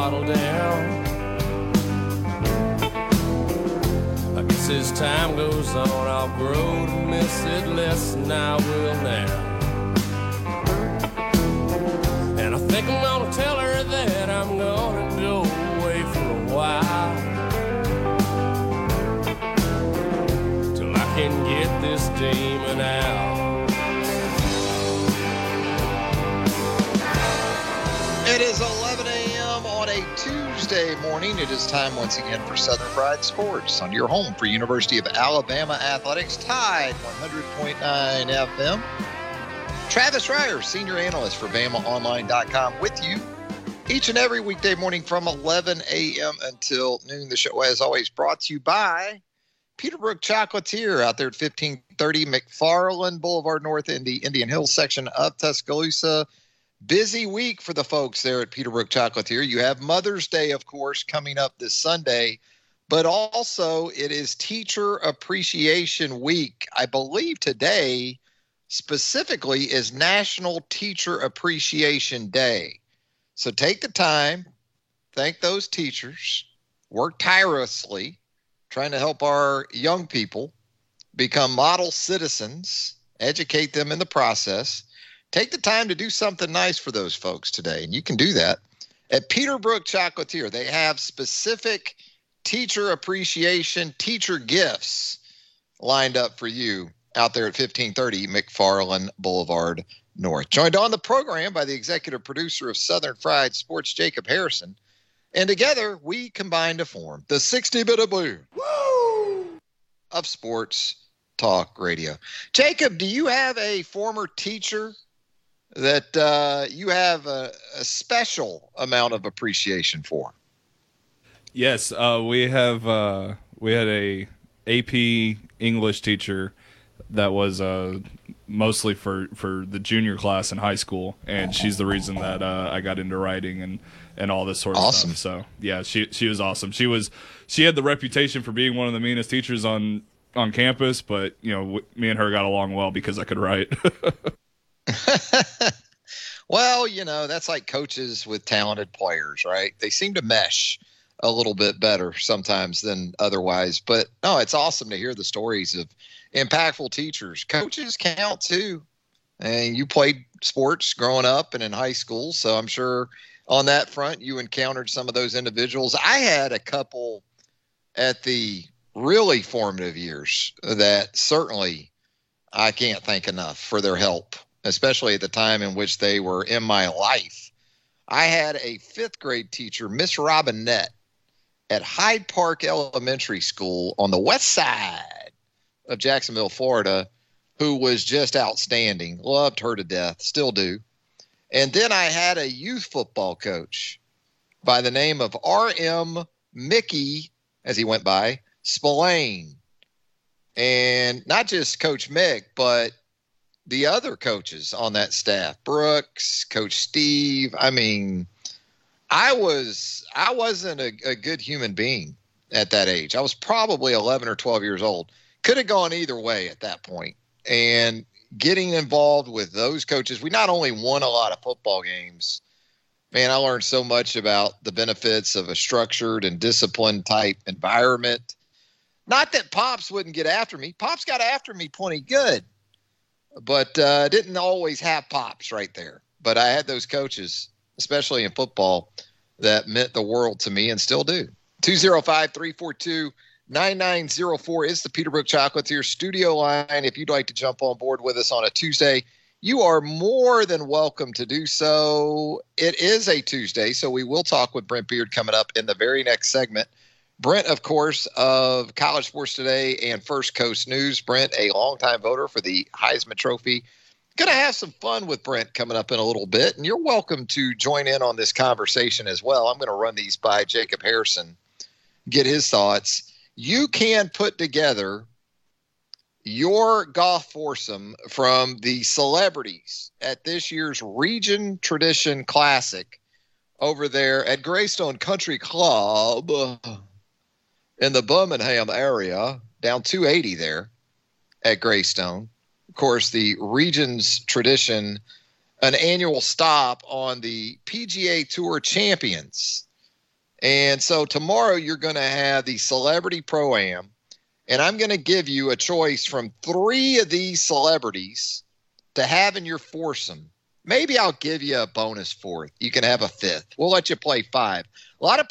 Bottle down. I guess as time goes on, I'll grow to miss it less than I will now. Tuesday morning. It is time once again for Southern Fried Sports on your home for University of Alabama Athletics, Tide 100.9 FM. Travis Reier, senior analyst for BamaOnline.com, with you each and every weekday morning from 11 a.m. until noon. The show, as always, brought to you by Peterbrook Chocolatier out there at 1530 McFarland Boulevard North in the Indian Hills section of Tuscaloosa busy week for the folks there at Peterbrook Chocolatier. You have Mother's Day, of course, coming up this Sunday, but also it is Teacher Appreciation Week. I believe today specifically is National Teacher Appreciation Day. So take the time, thank those teachers, work tirelessly trying to help our young people become model citizens, educate them in the process take the time to do something nice for those folks today. And you can do that at Peterbrook Chocolatier. They have specific teacher appreciation, teacher gifts lined up for you out there at 1530 McFarland Boulevard North. Joined on the program by the executive producer of Southern Fried Sports, Jacob Harrison. And together we combine to form the 60 bit of blue Woo! of sports talk radio. Jacob, do you have a former teacher that uh, you have a, a, special amount of appreciation for. Yes, uh, we have. Uh, we had a AP English teacher that was uh, mostly for, for the junior class in high school, and she's the reason that uh, I got into writing and, and all this sort of awesome. stuff. So yeah, she she was awesome. She was she had the reputation for being one of the meanest teachers on on campus, but you know, me and her got along well because I could write. well, you know, that's like coaches with talented players, right? They seem to mesh a little bit better sometimes than otherwise. But no, it's awesome to hear the stories of impactful teachers. Coaches count too. And you played sports growing up and in high school. So I'm sure on that front you encountered some of those individuals. I had a couple at the really formative years that certainly I can't thank enough for their help especially at the time in which they were in my life. I had a fifth grade teacher, Miss Robinette, at Hyde Park Elementary School on the west side of Jacksonville, Florida, who was just outstanding. Loved her to death, still do. And then I had a youth football coach by the name of R.M. Mickey, as he went by, Spillane. And not just Coach Mick, but the other coaches on that staff, Brooks, Coach Steve. I mean, I was I wasn't a, a good human being at that age. I was probably 11 or 12 years old. Could have gone either way at that point. And getting involved with those coaches, we not only won a lot of football games. Man, I learned so much about the benefits of a structured and disciplined type environment. Not that Pops wouldn't get after me. Pops got after me plenty good but uh, didn't always have pops right there. But I had those coaches, especially in football, that meant the world to me and still do. 205 342 9904 is the Peterbrook Chocolatier studio line. If you'd like to jump on board with us on a Tuesday, you are more than welcome to do so. It is a Tuesday, so we will talk with Brent Beard coming up in the very next segment. Brent, of course, of College Sports Today and First Coast News. Brent, a longtime voter for the Heisman Trophy. Going to have some fun with Brent coming up in a little bit, and you're welcome to join in on this conversation as well. I'm going to run these by Jacob Harrison, get his thoughts. You can put together your golf foursome from the celebrities at this year's Region Tradition Classic over there at Greystone Country Club in the Birmingham area, down 280 there at Greystone. Of course, the Regions Tradition, an annual stop on the PGA Tour champions. And so tomorrow you're going to have the Celebrity Pro Am. And I'm going to give you a choice from three of these celebrities to have in your foursome. Maybe I'll give you a bonus fourth. You can have a fifth. We'll let you play five. A lot of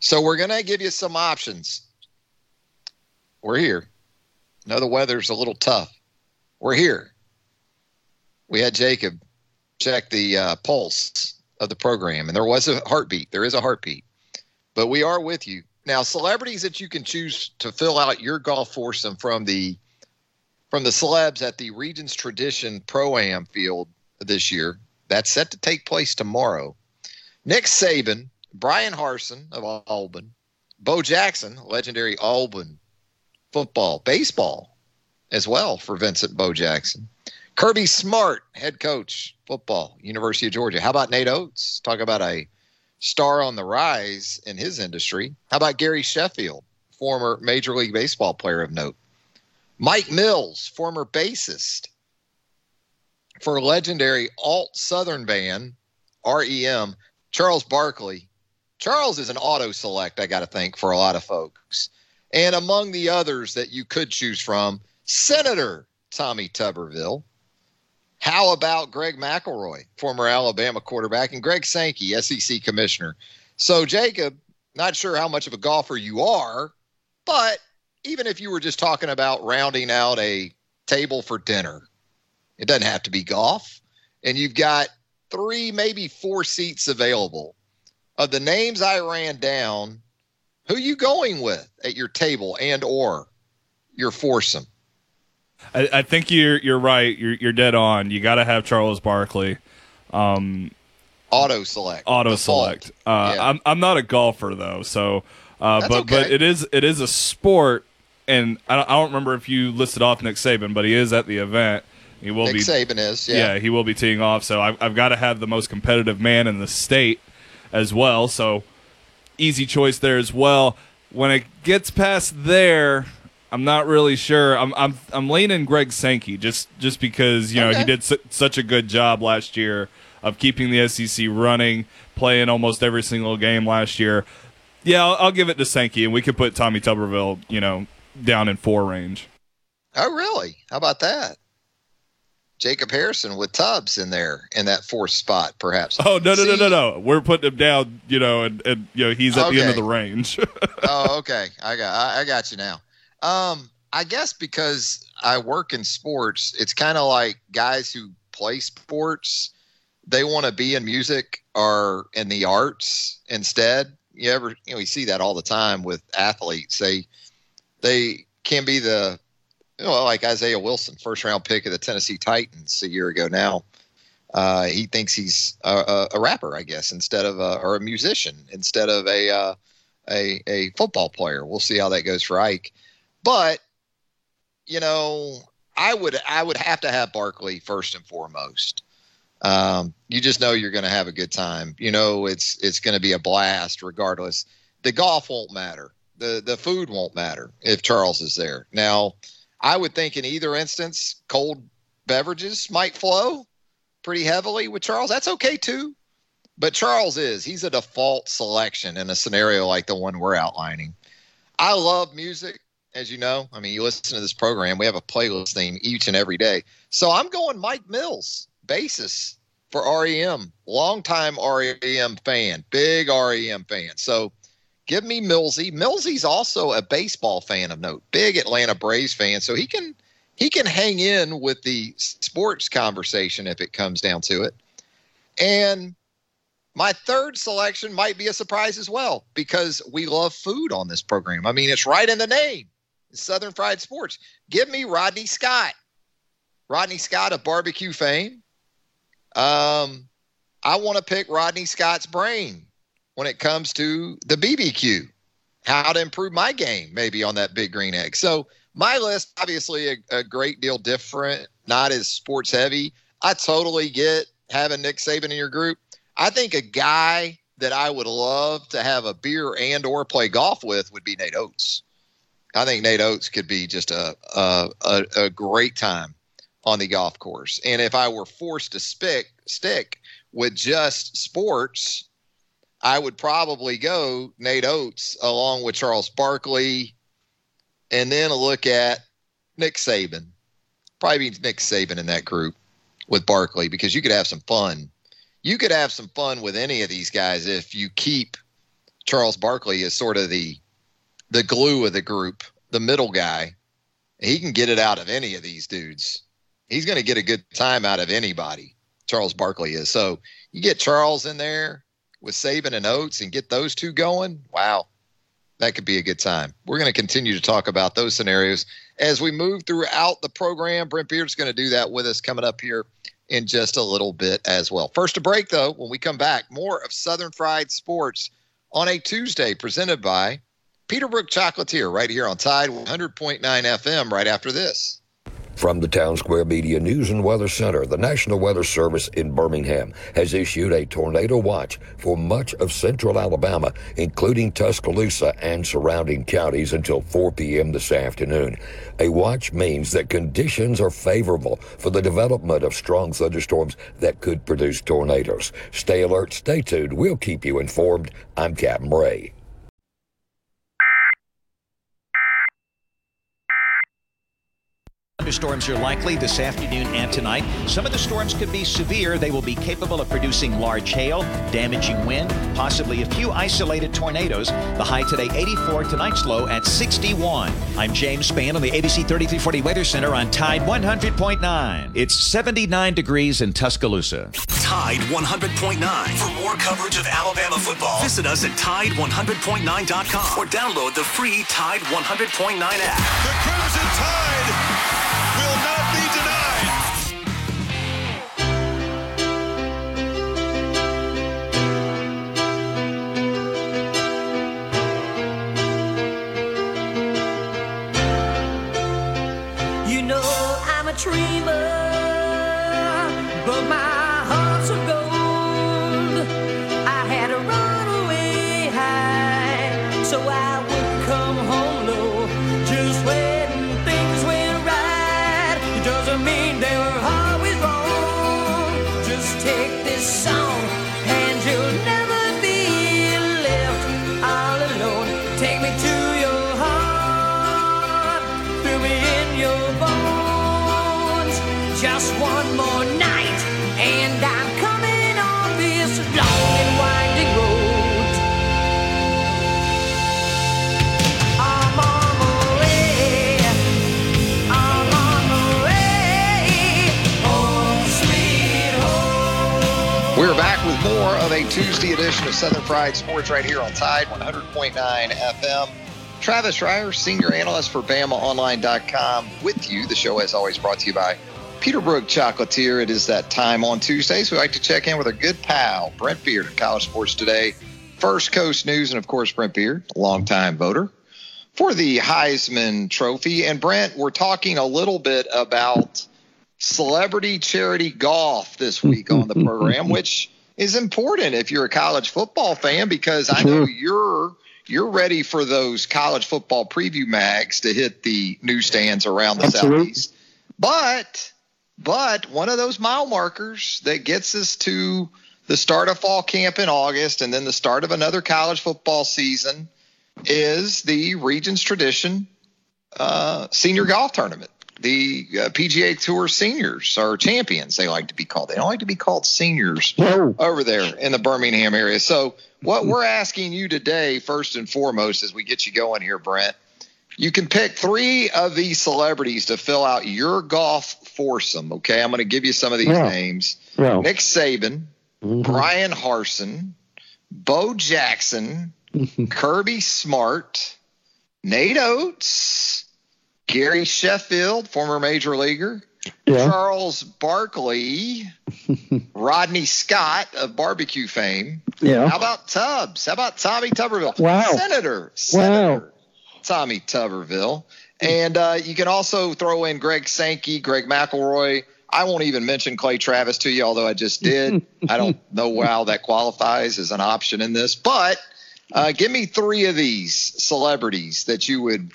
So we're going to give you some options. We're here. Know the weather's a little tough. We're here. We had Jacob check the uh, pulse of the program, and there was a heartbeat. There is a heartbeat, but we are with you now. Celebrities that you can choose to fill out your golf foursome from the from the celebs at the Regions Tradition Pro Am field this year. That's set to take place tomorrow. Nick Saban, Bryan Harsin of Auburn, Bo Jackson, legendary Auburn football, baseball as well for Vincent Bo Jackson. Kirby Smart, head coach, football, University of Georgia. How about Nate Oats? Talk about a star on the rise in his industry. How about Gary Sheffield, former Major League Baseball player of note? Mike Mills, former bassist for legendary alt Southern band REM. Charles Barkley, Charles is an auto select, I got to think, for a lot of folks. And among the others that you could choose from, Senator Tommy Tuberville. How about Greg McElroy, former Alabama quarterback, and Greg Sankey, SEC commissioner? So, Jacob, not sure how much of a golfer you are, but even if you were just talking about rounding out a table for dinner, it doesn't have to be golf. And you've got three, maybe four seats available of the names I ran down, who you going with at your table and or your foursome? I, I think you're you're right. You're you're dead on. You got to have Charles Barkley. Um, auto select. Auto select. Uh, yeah. I'm I'm not a golfer though, so uh, but okay. but it is it is a sport, and I don't, I don't remember if you listed off Nick Saban, but he is at the event. He will Nick be Saban is yeah. yeah he will be teeing off. So I've I've got to have the most competitive man in the state as well. So easy choice there as well. When it gets past there, I'm not really sure. I'm I'm I'm leaning Greg Sankey just just because you know okay. he did su- such a good job last year of keeping the SEC running, playing almost every single game last year. Yeah, I'll, I'll give it to Sankey, and we could put Tommy Tuberville, you know, down in four range. Oh, really? How about that? Jacob Harrison with Tubbs in there in that fourth spot, perhaps. Oh no no See, no no no! We're putting him down, you know, and, and you know he's at okay. the end of the range. oh, okay. I got I, I, got you now. Um, I guess because I work in sports, it's kind of like guys who play sports. They want to be in music or in the arts instead. You ever you know we see that all the time with athletes. They they can be the you know, like Isaiah Wilson, first round pick of the Tennessee Titans a year ago now. Uh, he thinks he's a, a, rapper, I guess, instead of a, or a musician instead of a, uh, a a football player. We'll see how that goes for Ike. But you know, I would I would have to have Barkley first and foremost. Um, you just know you're going to have a good time. You know it's it's going to be a blast regardless. The golf won't matter. The the food won't matter if Charles is there. Now, I would think in either instance, cold beverages might flow pretty heavily with Charles. That's okay too. But Charles is. He's a default selection in a scenario like the one we're outlining. I love music, as you know. I mean, you listen to this program, we have a playlist theme each and every day. So I'm going Mike Mills, bassist for REM, longtime REM fan, big REM fan. So give me Millsy. Millsy's also a baseball fan of note, big Atlanta Braves fan. So he can he can hang in with the sports conversation if it comes down to it. And my third selection might be a surprise as well because we love food on this program. I mean, it's right in the name Southern Fried Sports. Give me Rodney Scott. Rodney Scott of barbecue fame. Um, I want to pick Rodney Scott's brain when it comes to the BBQ, how to improve my game, maybe on that big green egg. So, my list, obviously, a, a great deal different, not as sports heavy. I totally get having Nick Saban in your group. I think a guy that I would love to have a beer and or play golf with would be Nate Oats. I think Nate Oats could be just a a, a, a great time on the golf course. And if I were forced to stick stick with just sports, I would probably go Nate Oats along with Charles Barkley, and then a look at Nick Saban. Probably be Nick Saban in that group with Barkley because you could have some fun you could have some fun with any of these guys if you keep Charles Barkley as sort of the the glue of the group, the middle guy. He can get it out of any of these dudes. He's going to get a good time out of anybody. Charles Barkley is. So you get Charles in there with Saban and Oats and get those two going. Wow, that could be a good time. We're going to continue to talk about those scenarios as we move throughout the program. Brent Beard's going to do that with us coming up here in just a little bit as well. First a break, though. When we come back, more of Southern Fried Sports on a Tuesday presented by Peterbrook Chocolatier right here on Tide 100.9 FM right after this. From the Town Square Media News and Weather Center, the National Weather Service in Birmingham has issued a tornado watch for much of central Alabama, including Tuscaloosa and surrounding counties until 4 p.m. this afternoon. A watch means that conditions are favorable for the development of strong thunderstorms that could produce tornadoes. Stay alert, stay tuned. We'll keep you informed. I'm Captain Ray. Thunderstorms are likely this afternoon and tonight. Some of the storms could be severe. They will be capable of producing large hail, damaging wind, possibly a few isolated tornadoes. The high today 84, tonight's low at 61. I'm James Spann on the ABC 3340 Weather Center on Tide 100.9. It's 79 degrees in Tuscaloosa. Tide 100.9. For more coverage of Alabama football, visit us at Tide100.9.com or download the free Tide 100.9 app. The Crimson Tide will not be denied. You know I'm a dreamer, a Tuesday edition of Southern Fried Sports right here on Tide 100.9 FM. Travis Reier, senior analyst for BamaOnline.com, with you. The show, as always, brought to you by Peterbrook Chocolatier. It is that time on Tuesdays. We like to check in with our good pal, Brent Beard of College Sports Today, First Coast News, and of course, Brent Beard, a longtime voter for the Heisman Trophy. And Brent, we're talking a little bit about celebrity charity golf this week on the program, which is important if you're a college football fan because I know you're you're ready for those college football preview mags to hit the newsstands around the Absolutely. southeast. But but one of those mile markers that gets us to the start of fall camp in August and then the start of another college football season is the Regions Tradition uh, senior golf tournament. The uh, PGA Tour seniors are champions. They like to be called. They don't like to be called seniors Whoa. over there in the Birmingham area. So what we're asking you today, first and foremost, as we get you going here, Brent, you can pick three of these celebrities to fill out your golf foursome. Okay, I'm going to give you some of these Yeah. names: Yeah. Nick Saban, Mhm. Bryan Harsin, Bo Jackson, Kirby Smart, Nate Oats, Gary Sheffield, former major leaguer, Yeah. Charles Barkley, Rodney Scott of barbecue fame. Yeah. How about Tubbs? How about Tommy Tuberville? Wow. Senator. Senator Tommy Tuberville. And uh, you can also throw in Greg Sankey, Greg McElroy. I won't even mention Clay Travis to you, although I just did. I don't know how that qualifies as an option in this. But uh, give me three of these celebrities that you would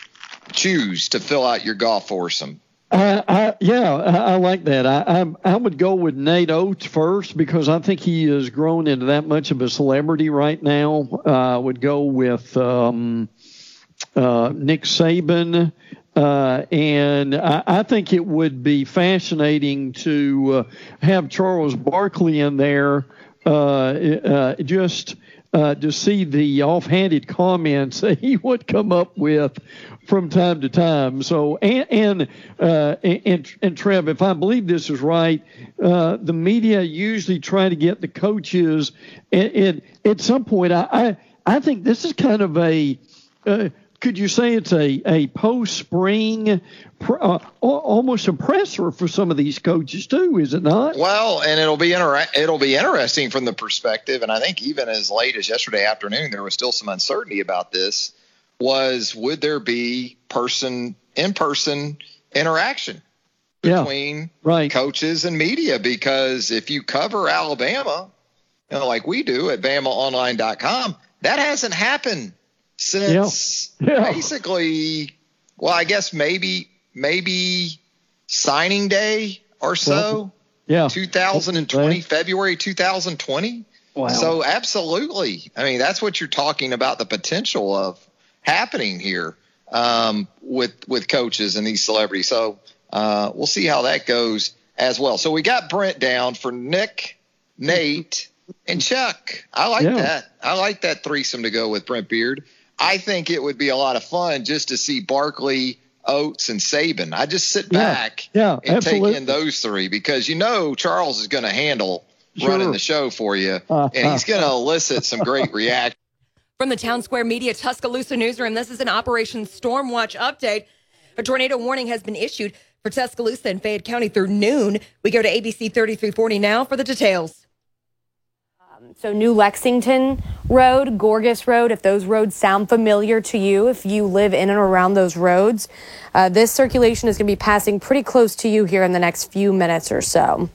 choose to fill out your golf foursome. I, I, yeah, I, I like that. I, I would go with Nate Oats first because I think he has grown into that much of a celebrity right now. Uh, I would go with um, uh, Nick Saban, uh, and I, think it would be fascinating to uh, have Charles Barkley in there. Uh, uh, just uh, to see the offhanded comments that he would come up with from time to time. So, and and uh, and, and Trev, if I believe this is right, uh, the media usually try to get the coaches. And, and at some point, I, I I think this is kind of a. Uh, could you say it's a, a post spring, uh, almost a presser for some of these coaches too? Is it not? Well, and it'll be it'll be interesting from the perspective, and I think even as late as yesterday afternoon, there was still some uncertainty about this. Was would there be person in person interaction Yeah, between right. coaches and media? Because if you cover Alabama, you know, like we do at BamaOnline.com, that hasn't happened since Yeah. Yeah. basically. Well, I guess maybe maybe signing day or so. Yeah. 2020, Right. February 2020. Wow. So absolutely. I mean, that's what you're talking about the potential of happening here um, with with coaches and these celebrities. So uh, we'll see how that goes as well. So we got Brent down for Nick, Nate, and Chuck. I like Yeah. that. I like that threesome to go with Brent Beard. I think it would be a lot of fun just to see Barkley, Oats, and Saban. I just sit back Yeah, and absolutely. take in those three because you know Charles is going to handle Sure. running the show for you, Uh, and he's uh. going to elicit some great reaction. From the Town Square Media Tuscaloosa newsroom, this is an Operation Stormwatch update. A tornado warning has been issued for Tuscaloosa and Fayette County through noon. We go to ABC 3340 now for the details. So, New Lexington Road, Gorgas Road, if those roads sound familiar to you, if you live in and around those roads, uh, this circulation is going to be passing pretty close to you here in the next few minutes or so.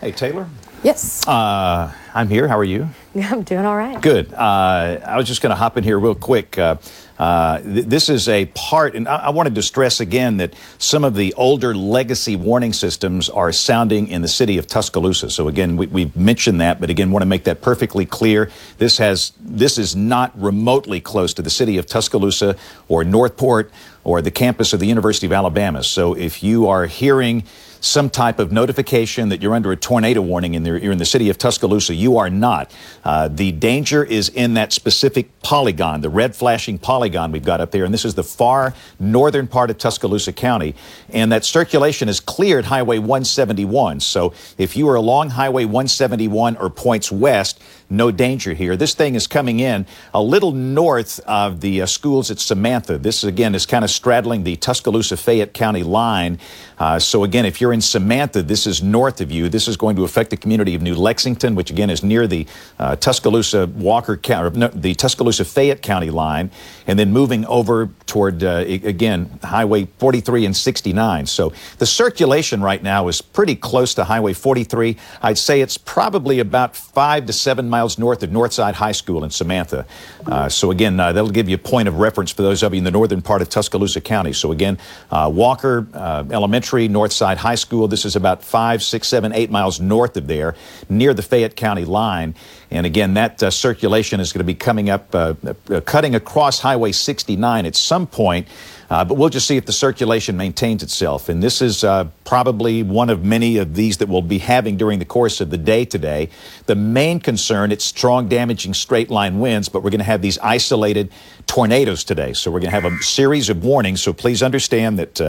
Hey, Taylor. Yes, Uh, I'm here. How are you? I'm doing all right. Good. Uh, I was just going to hop in here real quick. Uh, uh, th- this is a part, and I-, I wanted to stress again that some of the older legacy warning systems are sounding in the city of Tuscaloosa. So again, we- we've mentioned that, but again, want to make that perfectly clear. This has this is not remotely close to the city of Tuscaloosa or Northport or the campus of the University of Alabama. So if you are hearing some type of notification that you're under a tornado warning and you're in the city of Tuscaloosa. You are not. Uh, the danger is in that specific polygon, the red flashing polygon we've got up there. And this is the far northern part of Tuscaloosa County. And that circulation has cleared Highway 171. So if you are along Highway 171 or points west, no danger here. This thing is coming in a little north of the uh, schools at Samantha. This, again, is kind of straddling the Tuscaloosa Fayette County line. Uh, so again, if you're in Samantha, this is north of you. This is going to affect the community of New Lexington, which again is near the uh, Tuscaloosa Walker County, no, the Tuscaloosa Fayette County line, and then moving over toward uh, again Highway 43 and 69. So the circulation right now is pretty close to Highway 43. I'd say it's probably about five to seven miles north of Northside High School in Samantha. Uh, so again, uh, that'll give you a point of reference for those of you in the northern part of Tuscaloosa County. So again, uh, Walker Elementary, Northside High School. This is about five, six, seven, eight miles north of there, near the Fayette County line. And again, that uh, circulation is going to be coming up, uh, uh, cutting across Highway 69 at some point. Uh, but we'll just see if the circulation maintains itself. And this is uh, probably one of many of these that we'll be having during the course of the day today. The main concern, it's strong, damaging straight line winds, but we're going to have these isolated tornadoes today. So we're going to have a series of warnings. So please understand that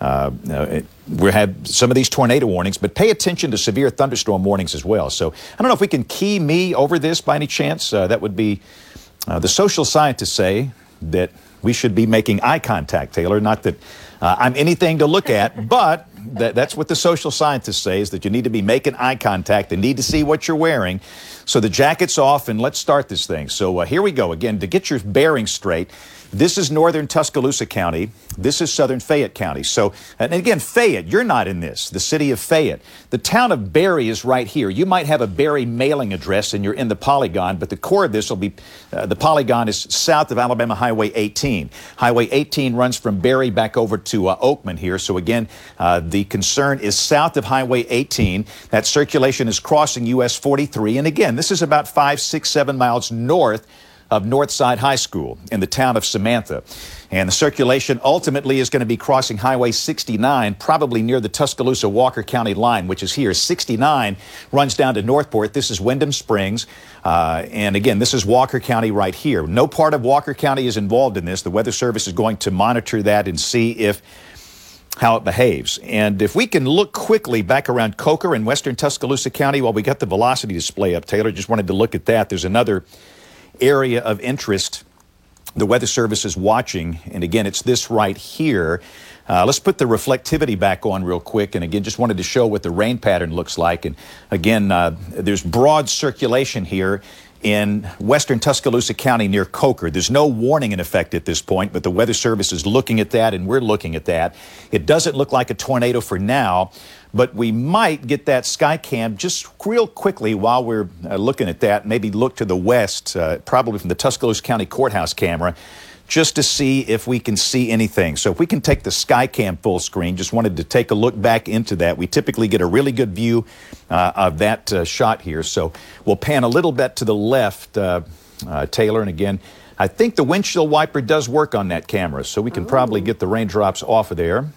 uh, we have some of these tornado warnings, but pay attention to severe thunderstorm warnings as well. So I don't know if we can key me over this by any chance. Uh, that would be uh, the social scientists say that we should be making eye contact, Taylor. Not that uh, I'm anything to look at, but that, that's what the social scientists say is that you need to be making eye contact and need to see what you're wearing. So the jacket's off, and let's start this thing. So uh, here we go. Again, to get your bearings straight, this is northern Tuscaloosa County. This is southern Fayette County. So, and again, Fayette, you're not in this, the city of Fayette. The town of Berry is right here. You might have a Berry mailing address and you're in the polygon, but the core of this will be uh, the polygon is south of Alabama Highway 18. Highway 18 runs from Berry back over to uh, Oakman here. So, again, uh, the concern is south of Highway 18. That circulation is crossing US 43. And again, this is about five, six, seven miles north of Northside High School in the town of Samantha. And the circulation ultimately is going to be crossing Highway 69, probably near the Tuscaloosa Walker County line, which is here. 69 runs down to Northport. This is Windham Springs. Uh, and again, this is Walker County right here. No part of Walker County is involved in this. The Weather Service is going to monitor that and see if how it behaves. And if we can look quickly back around Coker in western Tuscaloosa County while we got the velocity display up, Taylor just wanted to look at that. There's another area of interest the Weather Service is watching. And again, it's this right here. Uh, let's put the reflectivity back on real quick. And again, just wanted to show what the rain pattern looks like. And again, uh, there's broad circulation here in western Tuscaloosa County near Coker. There's no warning in effect at this point, but the Weather Service is looking at that and we're looking at that. It doesn't look like a tornado for now, but we might get that sky cam just real quickly while we're uh, looking at that. Maybe look to the west, uh, probably from the Tuscaloosa County Courthouse camera just to see if we can see anything. So if we can take the Skycam full screen, just wanted to take a look back into that. We typically get a really good view uh, of that uh, shot here. So we'll pan a little bit to the left, uh, uh Taylor, and again, I think the windshield wiper does work on that camera, so we can probably get the raindrops off of there.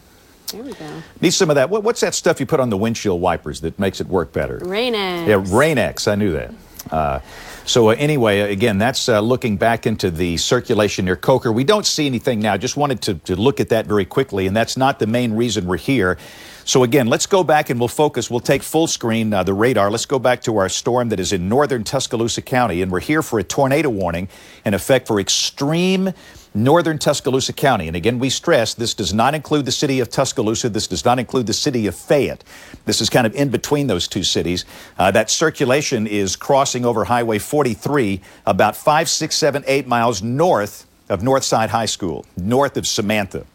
There we go. Need some of that. What, what's that stuff you put on the windshield wipers that makes it work better? Rain-X. Yeah, Rain-X. I knew that. Uh, so uh, anyway, again, that's uh, looking back into the circulation near Coker. We don't see anything now. Just wanted to, to look at that very quickly, and that's not the main reason we're here. So again, let's go back and we'll focus. We'll take full screen uh, the radar. Let's go back to our storm that is in northern Tuscaloosa County, and we're here for a tornado warning in effect for extreme northern Tuscaloosa County. And again, we stress this does not include the city of Tuscaloosa. This does not include the city of Fayette. This is kind of in between those two cities. Uh, that circulation is crossing over Highway 43 about five, six, seven, eight miles north of Northside High School, north of Samantha.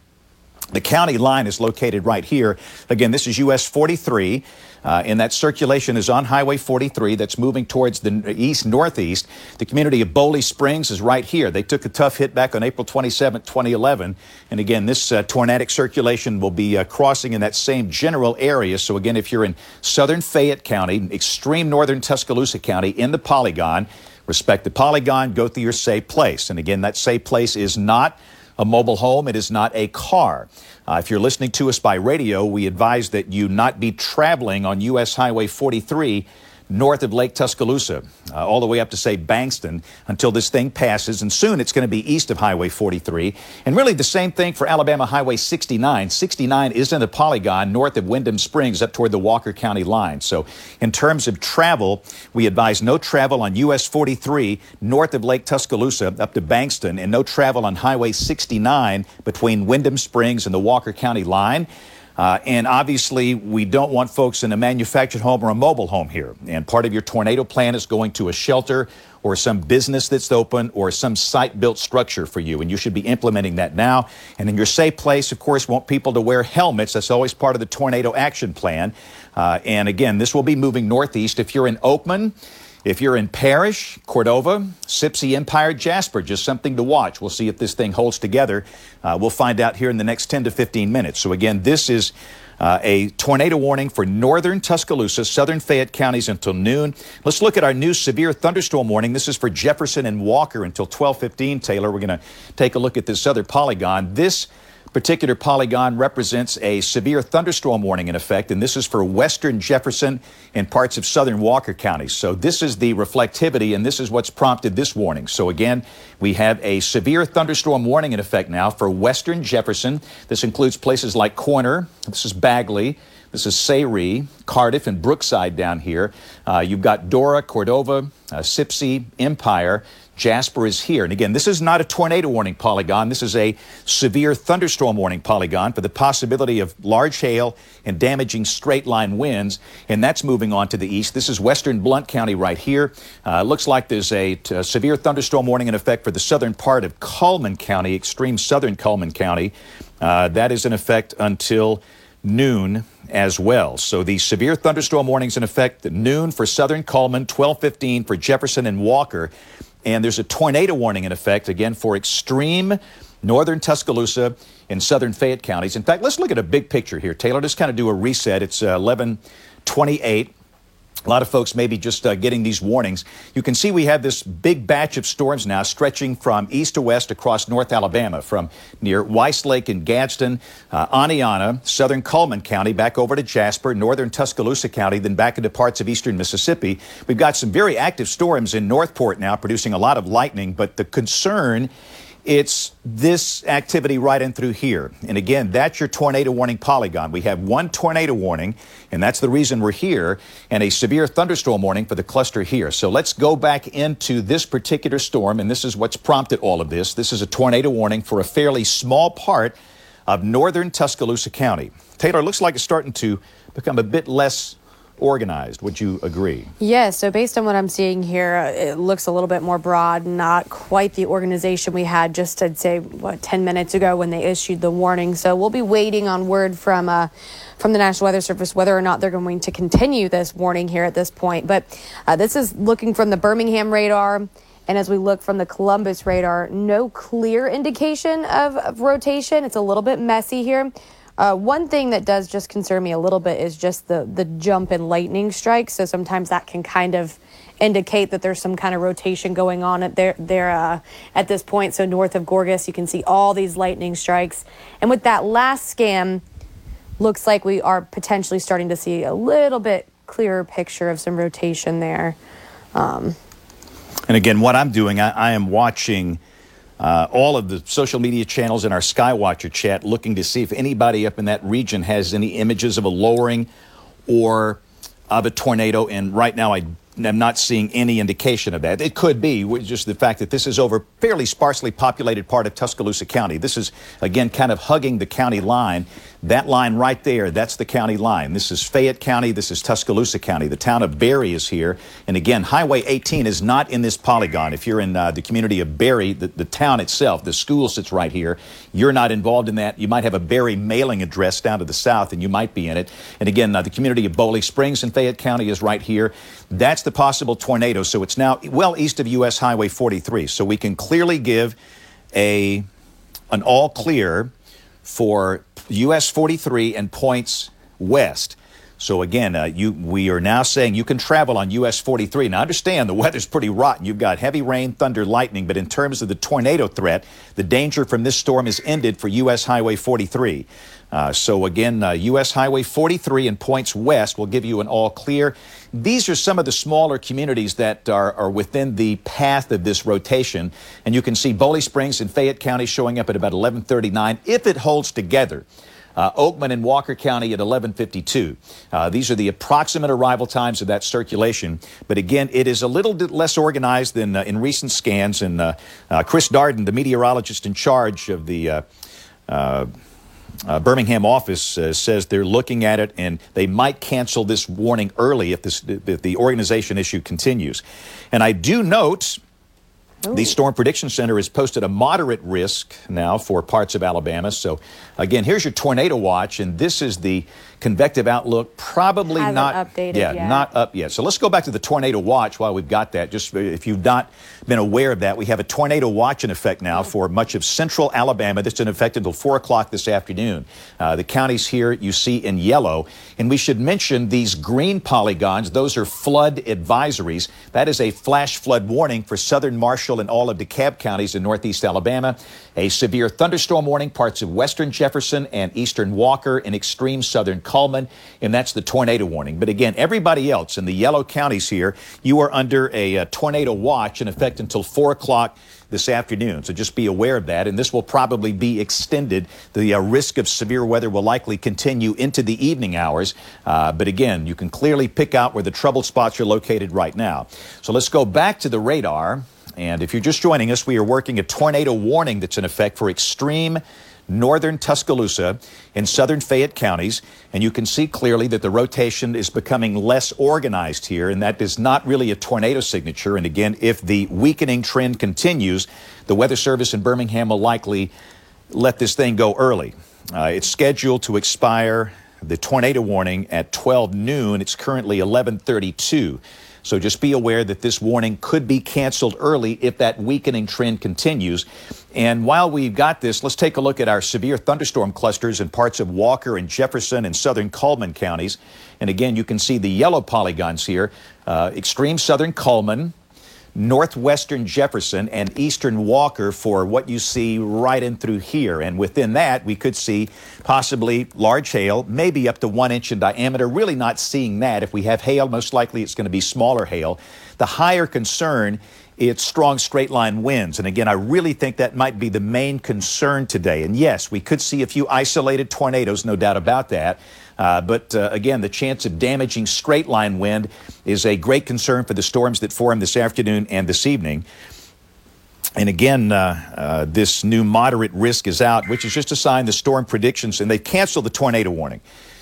The county line is located right here. Again, this is US 43. Uh, and that circulation is on Highway 43 that's moving towards the east northeast. The community of Boley Springs is right here. They took a tough hit back on April 27, 2011. And again, this uh, tornadic circulation will be uh, crossing in that same general area. So again, if you're in southern Fayette County, extreme northern Tuscaloosa County, in the polygon, respect the polygon, go through your safe place. And again, that safe place is not a mobile home. It is not a car. Uh, if you're listening to us by radio, we advise that you not be traveling on U.S. Highway 43 north of Lake Tuscaloosa, uh, all the way up to, say, Bankston, until this thing passes. And soon it's going to be east of Highway 43. And really the same thing for Alabama Highway 69. 69 is in the polygon north of Windham Springs up toward the Walker County line. So in terms of travel, we advise no travel on US 43 north of Lake Tuscaloosa up to Bankston and no travel on Highway 69 between Windham Springs and the Walker County line. Uh, and obviously, we don't want folks in a manufactured home or a mobile home here. And part of your tornado plan is going to a shelter or some business that's open or some site built structure for you. And you should be implementing that now. And in your safe place, of course, want people to wear helmets. That's always part of the tornado action plan. Uh, and again, this will be moving northeast. If you're in Oakman, if you're in Parrish, Cordova, Sipsey, Empire, Jasper, just something to watch. We'll see if this thing holds together. Uh, we'll find out here in the next 10 to 15 minutes. So, again, this is uh, a tornado warning for northern Tuscaloosa, southern Fayette counties until noon. Let's look at our new severe thunderstorm warning. This is for Jefferson and Walker until 12:15. Taylor, we're going to take a look at this other polygon. This particular polygon represents a severe thunderstorm warning in effect, and this is for western Jefferson and parts of southern Walker counties. So this is the reflectivity, and this is what's prompted this warning. So again, we have a severe thunderstorm warning in effect now for western Jefferson. This includes places like Corner, this is Bagley, this is Sayre, Cardiff, and Brookside down here. Uh, you've got Dora, Cordova, uh, Sipsey, Empire. Jasper is here. And again, this is not a tornado warning polygon. This is a severe thunderstorm warning polygon for the possibility of large hail and damaging straight line winds. And that's moving on to the east. This is western Blunt County right here. Uh, looks like there's a severe thunderstorm warning in effect for the southern part of Cullman County, extreme southern Cullman County. Uh, that is in effect until noon as well. So the severe thunderstorm warnings in effect at noon for southern Cullman, 1215 for Jefferson and Walker. And there's a tornado warning in effect, again, for extreme northern Tuscaloosa and southern Fayette counties. In fact, let's look at a big picture here. Taylor, just kind of do a reset. It's uh, 1128. A lot of folks may be just uh, getting these warnings. You can see we have this big batch of storms now stretching from east to west across North Alabama, from near Weiss Lake in Gadsden, uh, Oneonta, southern Cullman County, back over to Jasper, northern Tuscaloosa County, then back into parts of eastern Mississippi. We've got some very active storms in Northport now, producing a lot of lightning, but the concern it's this activity right in through here. And again, that's your tornado warning polygon. We have one tornado warning, and that's the reason we're here, and a severe thunderstorm warning for the cluster here. So let's go back into this particular storm, and this is what's prompted all of this. This is a tornado warning for a fairly small part of northern Tuscaloosa County. Taylor, looks like it's starting to become a bit less organized. Would you agree? Yes. So, based on what I'm seeing here, it looks a little bit more broad, not quite the organization we had just, I'd say, what, 10 minutes ago when they issued the warning. So, we'll be waiting on word from. Uh, from the National Weather Service, whether or not they're going to continue this warning here at this point. But uh, this is looking from the Birmingham radar. And as we look from the Columbus radar, no clear indication of, of rotation. It's a little bit messy here. Uh, one thing that does just concern me a little bit is just the the jump in lightning strikes. So sometimes that can kind of indicate that there's some kind of rotation going on at there there uh, at this point. So north of Gorgas, you can see all these lightning strikes, and with that last scan, looks like we are potentially starting to see a little bit clearer picture of some rotation there. Um, and again, what I'm doing, I, I am watching uh, all of the social media channels in our Skywatcher chat looking to see if anybody up in that region has any images of a lowering or of a tornado. And right now, I am not seeing any indication of that. It could be just the fact that this is over fairly sparsely populated part of Tuscaloosa County. This is, again, kind of hugging the county line. That line right there, that's the county line. This is Fayette County. This is Tuscaloosa County. The town of Berry is here. And again, Highway 18 is not in this polygon. If you're in uh, the community of Berry, the, the town itself, the school sits right here. You're not involved in that. You might have a Berry mailing address down to the south, and you might be in it. And again, uh, the community of Boley Springs in Fayette County is right here. That's the possible tornado. So it's now well east of U.S. Highway 43. So we can clearly give a an all clear for US 43 and points west. So again, uh, you, we are now saying you can travel on US 43. Now understand the weather's pretty rotten. You've got heavy rain, thunder, lightning, but in terms of the tornado threat, the danger from this storm is ended for US Highway 43. Uh, so again, uh, U.S. Highway 43 and points west will give you an all clear. These are some of the smaller communities that are, are within the path of this rotation, and you can see Boley Springs in Fayette County showing up at about 11:39 if it holds together. Uh, Oakman and Walker County at 11:52. Uh, these are the approximate arrival times of that circulation. But again, it is a little bit less organized than uh, in recent scans. And uh, uh, Chris Darden, the meteorologist in charge of the uh, Birmingham office uh, says they're looking at it and they might cancel this warning early if, this, if the organization issue continues. And I do note the Storm Prediction Center has posted a moderate risk now for parts of Alabama. So, again, here's your tornado watch, and this is the convective outlook. Probably Hasn't not updated yeah, yet. not up yet. So let's go back to the tornado watch while we've got that. Just if you've not been aware of that, we have a tornado watch in effect now for much of central Alabama. That's in effect until four o'clock this afternoon. Uh, the counties here you see in yellow, and we should mention these green polygons. Those are flood advisories. That is a flash flood warning for southern Marshall and all of DeKalb counties in northeast Alabama. A severe thunderstorm warning parts of western Jefferson and eastern Walker and extreme southern Cullman, and that's the tornado warning. But again, everybody else in the yellow counties here, you are under a, uh tornado watch in effect until 4 o'clock this afternoon. So just be aware of that, and this will probably be extended. The uh, risk of severe weather will likely continue into the evening hours. Uh, but again, you can clearly pick out where the trouble spots are located right now. So let's go back to the radar. And if you're just joining us, we are working a tornado warning that's in effect for extreme northern Tuscaloosa and southern Fayette counties. And you can see clearly that the rotation is becoming less organized here, and that is not really a tornado signature. And again, if the weakening trend continues, the Weather Service in Birmingham will likely let this thing go early. Uh, it's scheduled to expire the tornado warning at 12 noon. It's currently 1132. So just be aware that this warning could be canceled early if that weakening trend continues. And while we've got this, let's take a look at our severe thunderstorm clusters in parts of Walker and Jefferson and southern Cullman counties. And again, you can see the yellow polygons here. Uh, extreme southern Cullman, northwestern Jefferson and eastern Walker for what you see right in through here. And within that, we could see possibly large hail, maybe up to one inch in diameter. Really not seeing that. If we have hail, most likely it's going to be smaller hail. The higher concern it's strong straight line winds. And again, I really think that might be the main concern today. And yes, we could see a few isolated tornadoes, no doubt about that. Uh, but uh, again, the chance of damaging straight line wind is a great concern for the storms that form this afternoon and this evening. And again, uh, uh, this new moderate risk is out, which is just a sign the storm predictions, and they've canceled the tornado warning.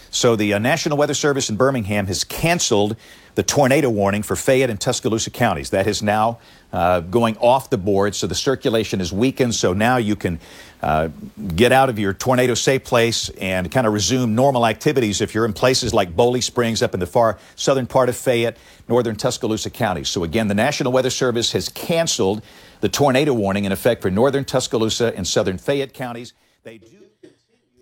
So the uh, National Weather Service in Birmingham has canceled the tornado warning for Fayette and Tuscaloosa counties. That is now uh, going off the board, so the circulation is weakened. So now you can uh, get out of your tornado safe place and kind of resume normal activities if you're in places like Bowley Springs up in the far southern part of Fayette, northern Tuscaloosa counties. So again, the National Weather Service has canceled the tornado warning in effect for northern Tuscaloosa and southern Fayette counties. They do.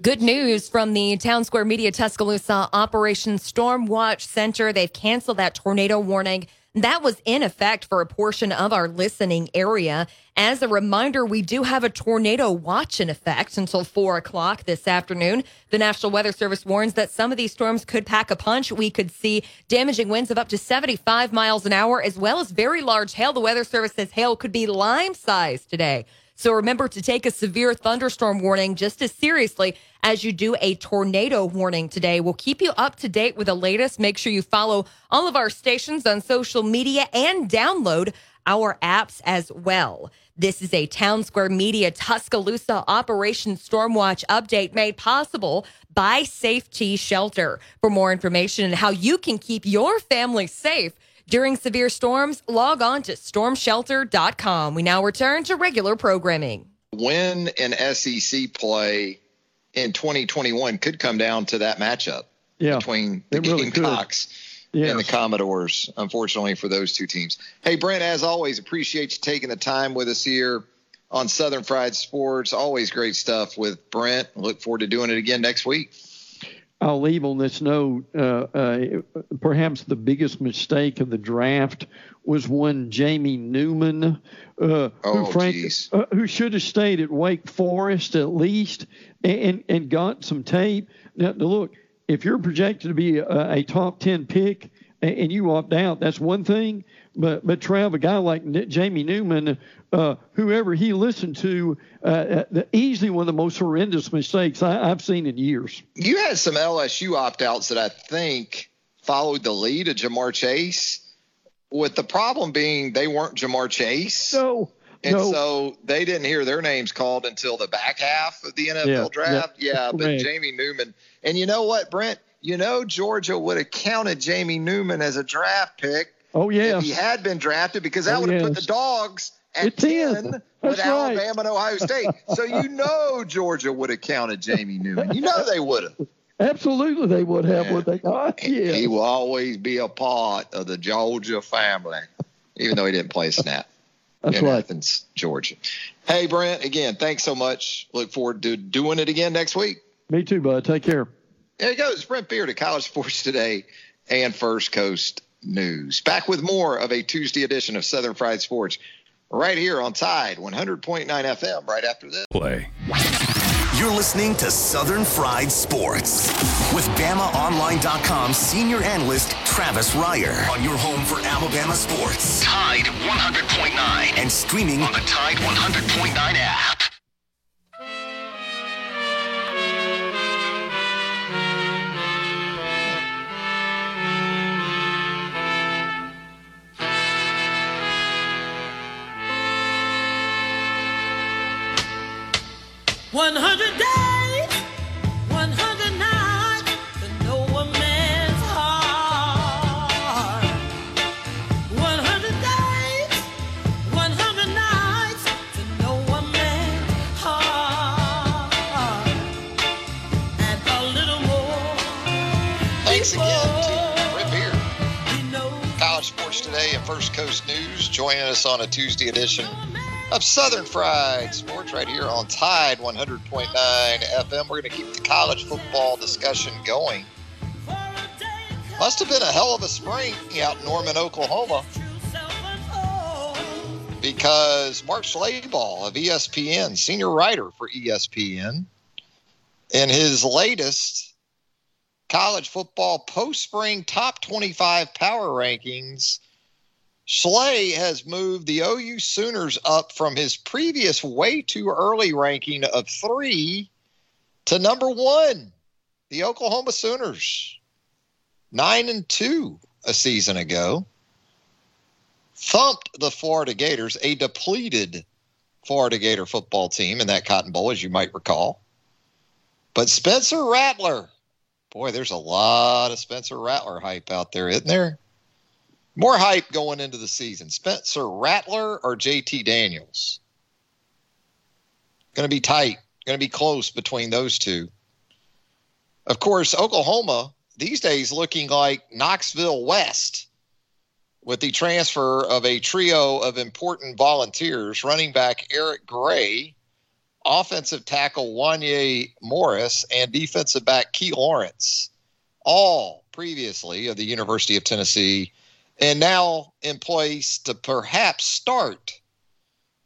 Good news from the Town Square Media Tuscaloosa Operation Storm Watch Center. They've canceled that tornado warning. That was in effect for a portion of our listening area. As a reminder, we do have a tornado watch in effect until four o'clock this afternoon. The National Weather Service warns that some of these storms could pack a punch. We could see damaging winds of up to 75 miles an hour, as well as very large hail. The Weather Service says hail could be lime sized today. So remember to take a severe thunderstorm warning just as seriously as you do a tornado warning today. We'll keep you up to date with the latest. Make sure you follow all of our stations on social media and download our apps as well. This is a Town Square Media Tuscaloosa Operation Stormwatch update made possible by Safety Shelter. For more information on how you can keep your family safe, during severe storms, log on to stormshelter.com. We now return to regular programming. When an SEC play in 2021 could come down to that matchup Yeah, between the it really could. Gamecocks Yes. and the Commodores, unfortunately for those two teams. Hey, Brent, as always, appreciate you taking the time with us here on Southern Fried Sports. Always great stuff with Brent. Look forward to doing it again next week. I'll leave on this note. Uh, uh, perhaps the biggest mistake of the draft was one Jamie Newman, uh, Oh, who, frank, uh, who should have stayed at Wake Forest at least and and got some tape. Now, look, if you're projected to be a, a top ten pick and, and you opt out, that's one thing. But but Trav, a guy like N- Jamie Newman, uh, whoever he listened to, uh, uh, the, easily one of the most horrendous mistakes I, I've seen in years. You had some LSU opt outs that I think followed the lead of Ja'Marr Chase, with the problem being they weren't Ja'Marr Chase. No, And No. so they didn't hear their names called until the back half of the NFL Yeah, draft. yeah, Yeah, but correct. Jamie Newman. And you know what, Brent? You know Georgia would have counted Jamie Newman as a draft pick Oh yeah. if he had been drafted because that Oh, would have put the dogs at At 10. 10 with right. Alabama and Ohio State. so you know Georgia would have counted Jamie Newman. You know they would have. Absolutely, they would have Yeah. what they got. Yeah. He will always be a part of the Georgia family, even though he didn't play a snap That's in right. Athens, Georgia. Hey, Brent, again, thanks so much. Look forward to doing it again next week. Me too, bud. Take care. There he goes, Brent Beard of College Sports Today and First Coast News. Back with more of a Tuesday edition of Southern Fried Sports right here on Tide 100.9 FM right after this. Play. You're listening to Southern Fried Sports with BamaOnline.com senior analyst Travis Reier on your home for Alabama sports. Tide 100.9 and streaming on the Tide 100.9 app. One hundred days, one hundred nights to know a man's heart. One hundred days, one hundred nights to know a man's heart. And a little more. Thanks again to Brent Beard. He knows College Sports Today and First Coast News joining us on a Tuesday edition of Southern Fried Sports right here on Tide 100.9 FM. We're going to keep the college football discussion going. Must have been a hell of a spring out in Norman, Oklahoma, because Mark Schlabach of ESPN, senior writer for ESPN, in his latest college football post spring top 25 power rankings, Schley has moved the OU Sooners up from his previous way too early ranking of three to number one. The Oklahoma Sooners, nine and two a season ago, thumped the Florida Gators, a depleted Florida Gator football team in that Cotton Bowl, as you might recall. But Spencer Rattler, boy, there's a lot of Spencer Rattler hype out there, isn't there? More hype going into the season. Spencer Rattler or JT Daniels? Going to be tight. Going to be close between those two. Of course, Oklahoma these days looking like Knoxville West with the transfer of a trio of important volunteers running back Eric Gray, offensive tackle Wanya Morris, and defensive back Key Lawrence, all previously of the University of Tennessee and now in place to perhaps start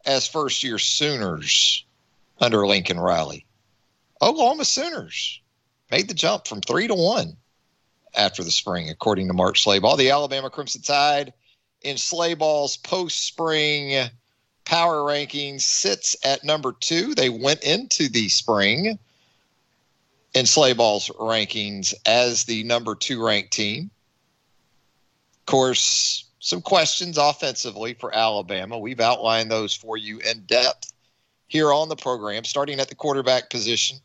as first year Sooners under Lincoln Riley. Oklahoma Sooners made the jump from three to one after the spring, according to Mark Schlabach. The Alabama Crimson Tide in Schlabach's post spring power rankings sits at number two. They went into the spring in Schlabach's rankings as the number two ranked team. Of course, some questions offensively for Alabama. We've outlined those for you in depth here on the program, starting at the quarterback position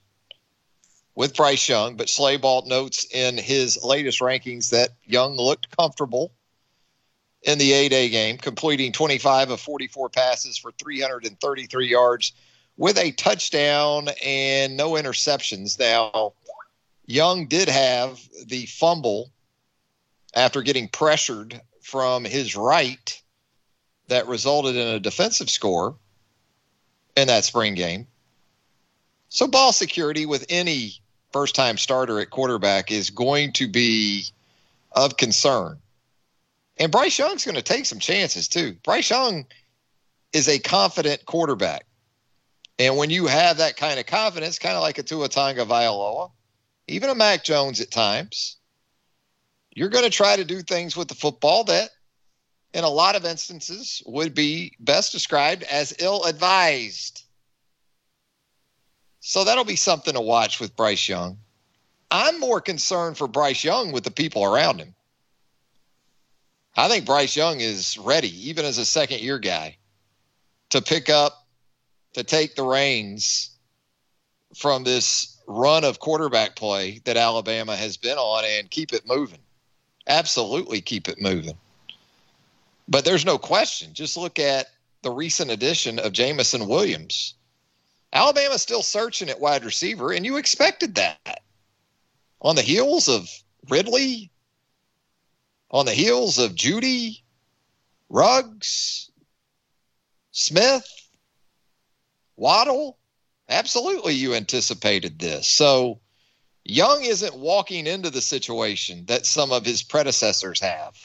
with Bryce Young. But Schlabach notes in his latest rankings that Young looked comfortable in the A Day game, completing 25 of 44 passes for 333 yards with a touchdown and no interceptions. Now, Young did have the fumble after getting pressured from his right that resulted in a defensive score in that spring game. So, ball security with any first time starter at quarterback is going to be of concern. And Bryce Young's going to take some chances too. Bryce Young is a confident quarterback. And when you have that kind of confidence, kind of like a Tua Tagovailoa, even a Mac Jones at times, you're going to try to do things with the football that, in a lot of instances, would be best described as ill advised. So that'll be something to watch with Bryce Young. I'm more concerned for Bryce Young with the people around him. I think Bryce Young is ready, even as a second year guy. to pick up, to take the reins from this run of quarterback play that Alabama has been on and keep it moving. Absolutely keep it moving. But there's no question. Just look at the recent addition of Jameson Williams. Alabama's still searching at wide receiver, and you expected that. On the heels of Ridley, on the heels of Jeudy, Ruggs, Smith, Waddle, absolutely you anticipated this. So Young isn't walking into the situation that some of his predecessors have.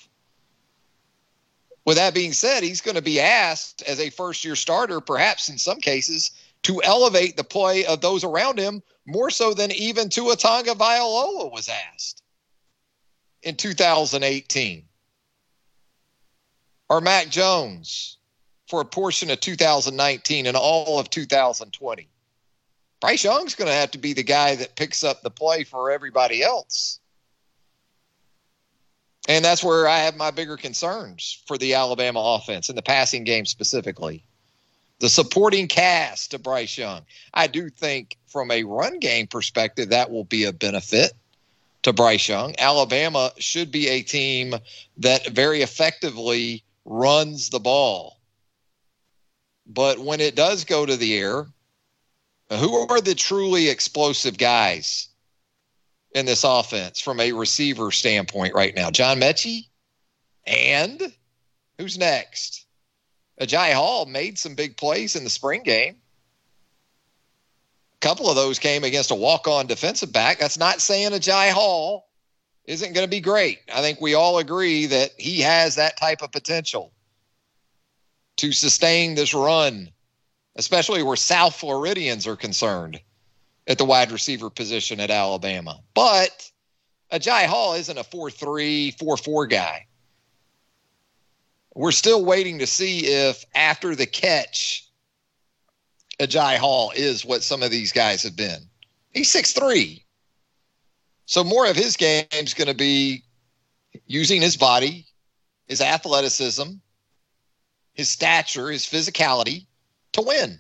With that being said, he's going to be asked as a first year starter, perhaps in some cases, to elevate the play of those around him more so than even Tua Tagovailoa was asked in 2018. Or Mac Jones for a portion of 2019 and all of 2020. Bryce Young's going to have to be the guy that picks up the play for everybody else. And that's where I have my bigger concerns for the Alabama offense in the passing game specifically. The supporting cast to Bryce Young. I do think from a run game perspective, that will be a benefit to Bryce Young. Alabama should be a team that very effectively runs the ball. But when it does go to the air, Uh, who are the truly explosive guys in this offense from a receiver standpoint right now? John Metchie? And who's next? Agiye Hall made some big plays in the spring game. A couple of those came against a walk on defensive back. That's not saying Agiye Hall isn't going to be great. I think we all agree that he has that type of potential to sustain this run, especially where South Floridians are concerned at the wide receiver position at Alabama. But Agiye Hall isn't a 4 3, 4 4 guy. We're still waiting to see if after the catch, Agiye Hall is what some of these guys have been. He's six three, So more of his game is going to be using his body, his athleticism, his stature, his physicality to win.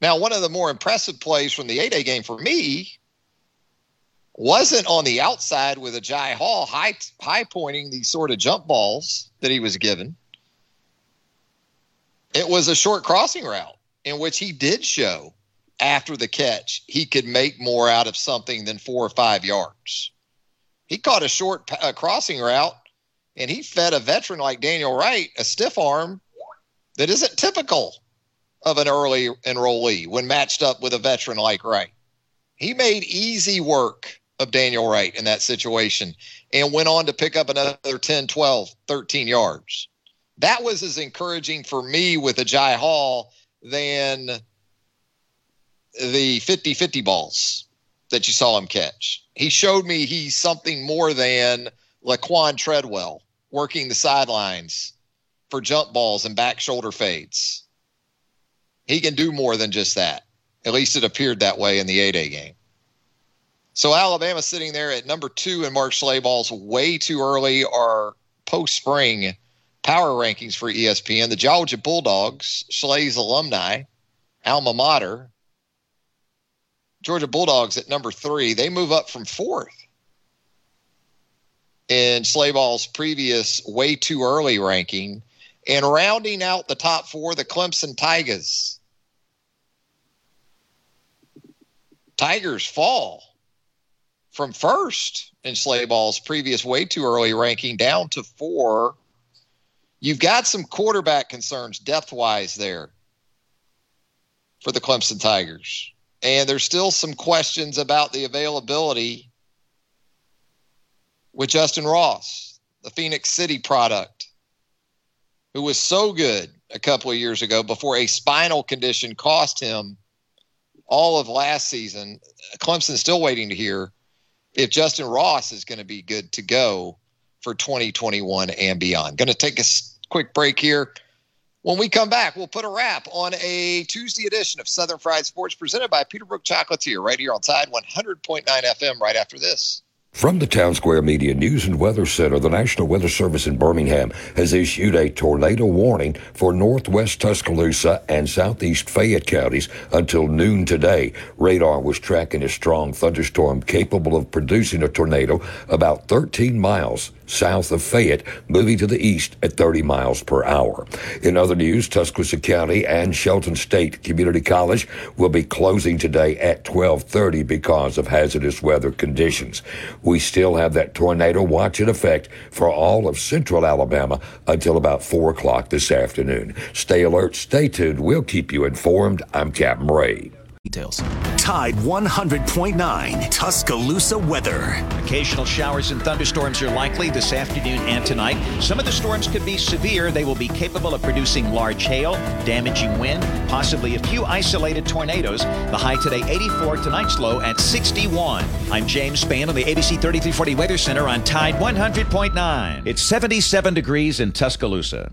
Now, one of the more impressive plays from the A-Day game for me wasn't on the outside with Agiye Hall high, high pointing these sort of jump balls that he was given. It was a short crossing route in which he did show after the catch he could make more out of something than four or five yards. He caught a short uh, crossing route and he fed a veteran like Daniel Wright a stiff arm that isn't typical of an early enrollee when matched up with a veteran like Wright. He made easy work of Daniel Wright in that situation and went on to pick up another 10, 12, 13 yards. That was as encouraging for me with Agiye Hall than the 50 50 balls that you saw him catch. He showed me he's something more than Laquon Treadwell working the sidelines for jump balls and back shoulder fades. He can do more than just that. At least it appeared that way in the A-Day game. So Alabama sitting there at number two in Mark Schlabach's way too early or post spring power rankings for ESPN. The Georgia Bulldogs, Schlay's alumni, alma mater. Georgia Bulldogs at number three. They move up from fourth in Schlabach's previous way too early ranking. And rounding out the top four, the Clemson Tigers. Tigers fall from first in Schlabach's previous way too early ranking down to four. You've got some quarterback concerns depth wise there for the Clemson Tigers. And there's still some questions about the availability with Justin Ross, the Phenix City product, who was so good a couple of years ago before a spinal condition cost him all of last season. Clemson's still waiting to hear if Justin Ross is going to be good to go for 2021 and beyond. Going to take a quick break here. When we come back, we'll put a wrap on a Tuesday edition of Southern Fried Sports presented by Peterbrooke Chocolatier right here on Tide 100.9 FM right after this. From the Town Square Media News and Weather Center, the National Weather Service in Birmingham has issued a tornado warning for northwest Tuscaloosa and southeast Fayette counties until noon today. Radar was tracking a strong thunderstorm capable of producing a tornado about 13 miles south of Fayette, moving to the east at 30 miles per hour. In other news, Tuscaloosa County and Shelton State Community College will be closing today at 12:30 because of hazardous weather conditions. We still have that tornado watch in effect for all of central Alabama until about 4 o'clock this afternoon. Stay alert, stay tuned. We'll keep you informed. I'm Captain Ray. Details. Tide 100.9 Tuscaloosa weather. Occasional showers and thunderstorms are likely this afternoon and tonight. Some of the storms could be severe. They will be capable of producing large hail, damaging wind, possibly a few isolated tornadoes. The high today 84, tonight's low at 61. I'm James Spann on the ABC 3340 Weather Center on Tide 100.9. It's 77 degrees in Tuscaloosa.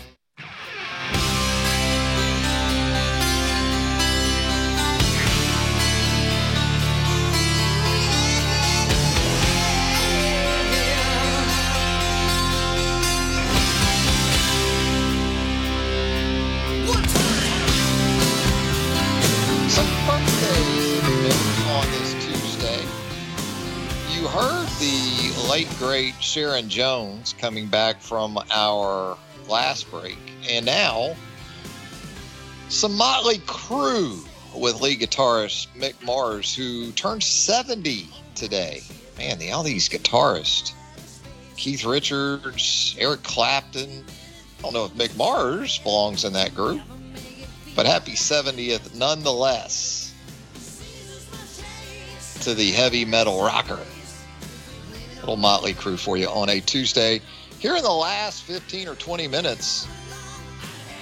Great Sharon Jones coming back from our last break, and now some Mötley Crüe with lead guitarist Mick Mars, who turned 70 today. Man, the, all these guitarists Keith Richards, Eric Clapton. I don't know if Mick Mars belongs in that group, but happy 70th nonetheless to the heavy metal rocker. Little Mötley Crüe for you on a Tuesday. Here in the last 15 or 20 minutes,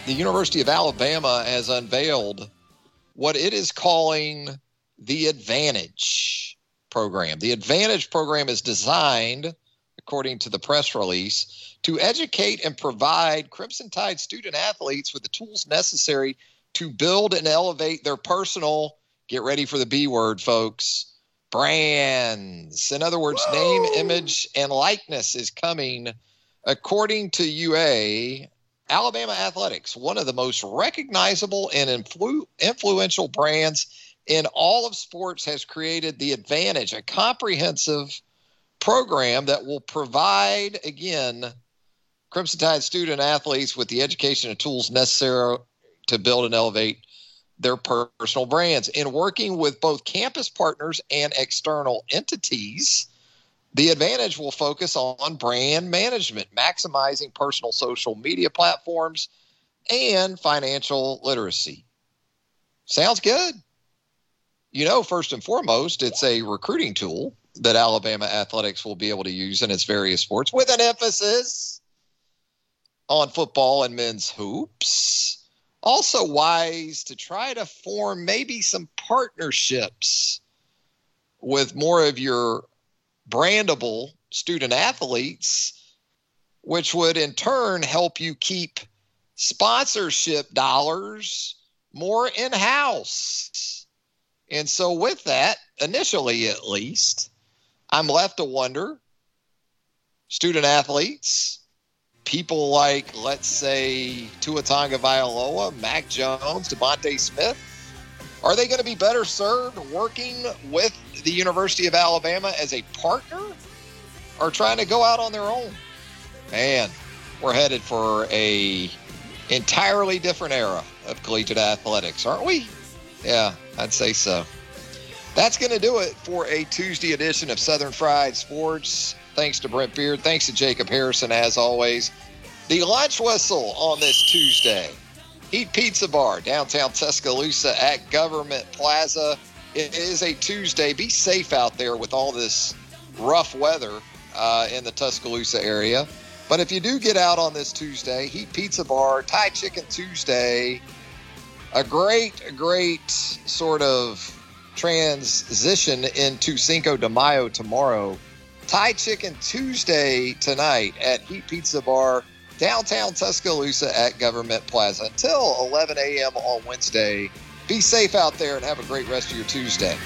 the University of Alabama has unveiled what it is calling the Advantage program. The Advantage program is designed, according to the press release, to educate and provide Crimson Tide student athletes with the tools necessary to build and elevate their personal, get ready for the B word, folks, brands. In other words, name, image, and likeness is coming, according to UA. Alabama Athletics, one of the most recognizable and influ- influential brands in all of sports, has created the Advantage, a comprehensive program that will provide, again, Crimson Tide student athletes with the education and tools necessary to build and elevate their personal brands. In working with both campus partners and external entities, the advantage will focus on brand management, maximizing personal social media platforms, and financial literacy. Sounds good. You know, first and foremost, it's a recruiting tool that Alabama athletics will be able to use in its various sports with an emphasis on football and men's hoops. Also, wise to try to form maybe some partnerships with more of your brandable student athletes, which would in turn help you keep sponsorship dollars more in house. And so, with that, initially at least, I'm left to wonder student athletes, people like, let's say, Tua Tagovailoa, Mac Jones, DeVonta Smith, are they going to be better served working with the University of Alabama as a partner or trying to go out on their own? Man, we're headed for a entirely different era of collegiate athletics, aren't we? Yeah, I'd say so. That's going to do it for a Tuesday edition of Southern Fried Sports. Thanks to Brent Beard. Thanks to Jacob Harrison, as always. The lunch whistle on this Tuesday. Heat Pizza Bar, downtown Tuscaloosa at Government Plaza. It is a Tuesday. Be safe out there with all this rough weather uh, in the Tuscaloosa area. But if you do get out on this Tuesday, Heat Pizza Bar, Thai Chicken Tuesday, a great, great sort of transition into Cinco de Mayo tomorrow Thai Chicken Tuesday tonight at Heat Pizza Bar, downtown Tuscaloosa at Government Plaza until 11 a.m. on Wednesday. Be safe out there and have a great rest of your Tuesday.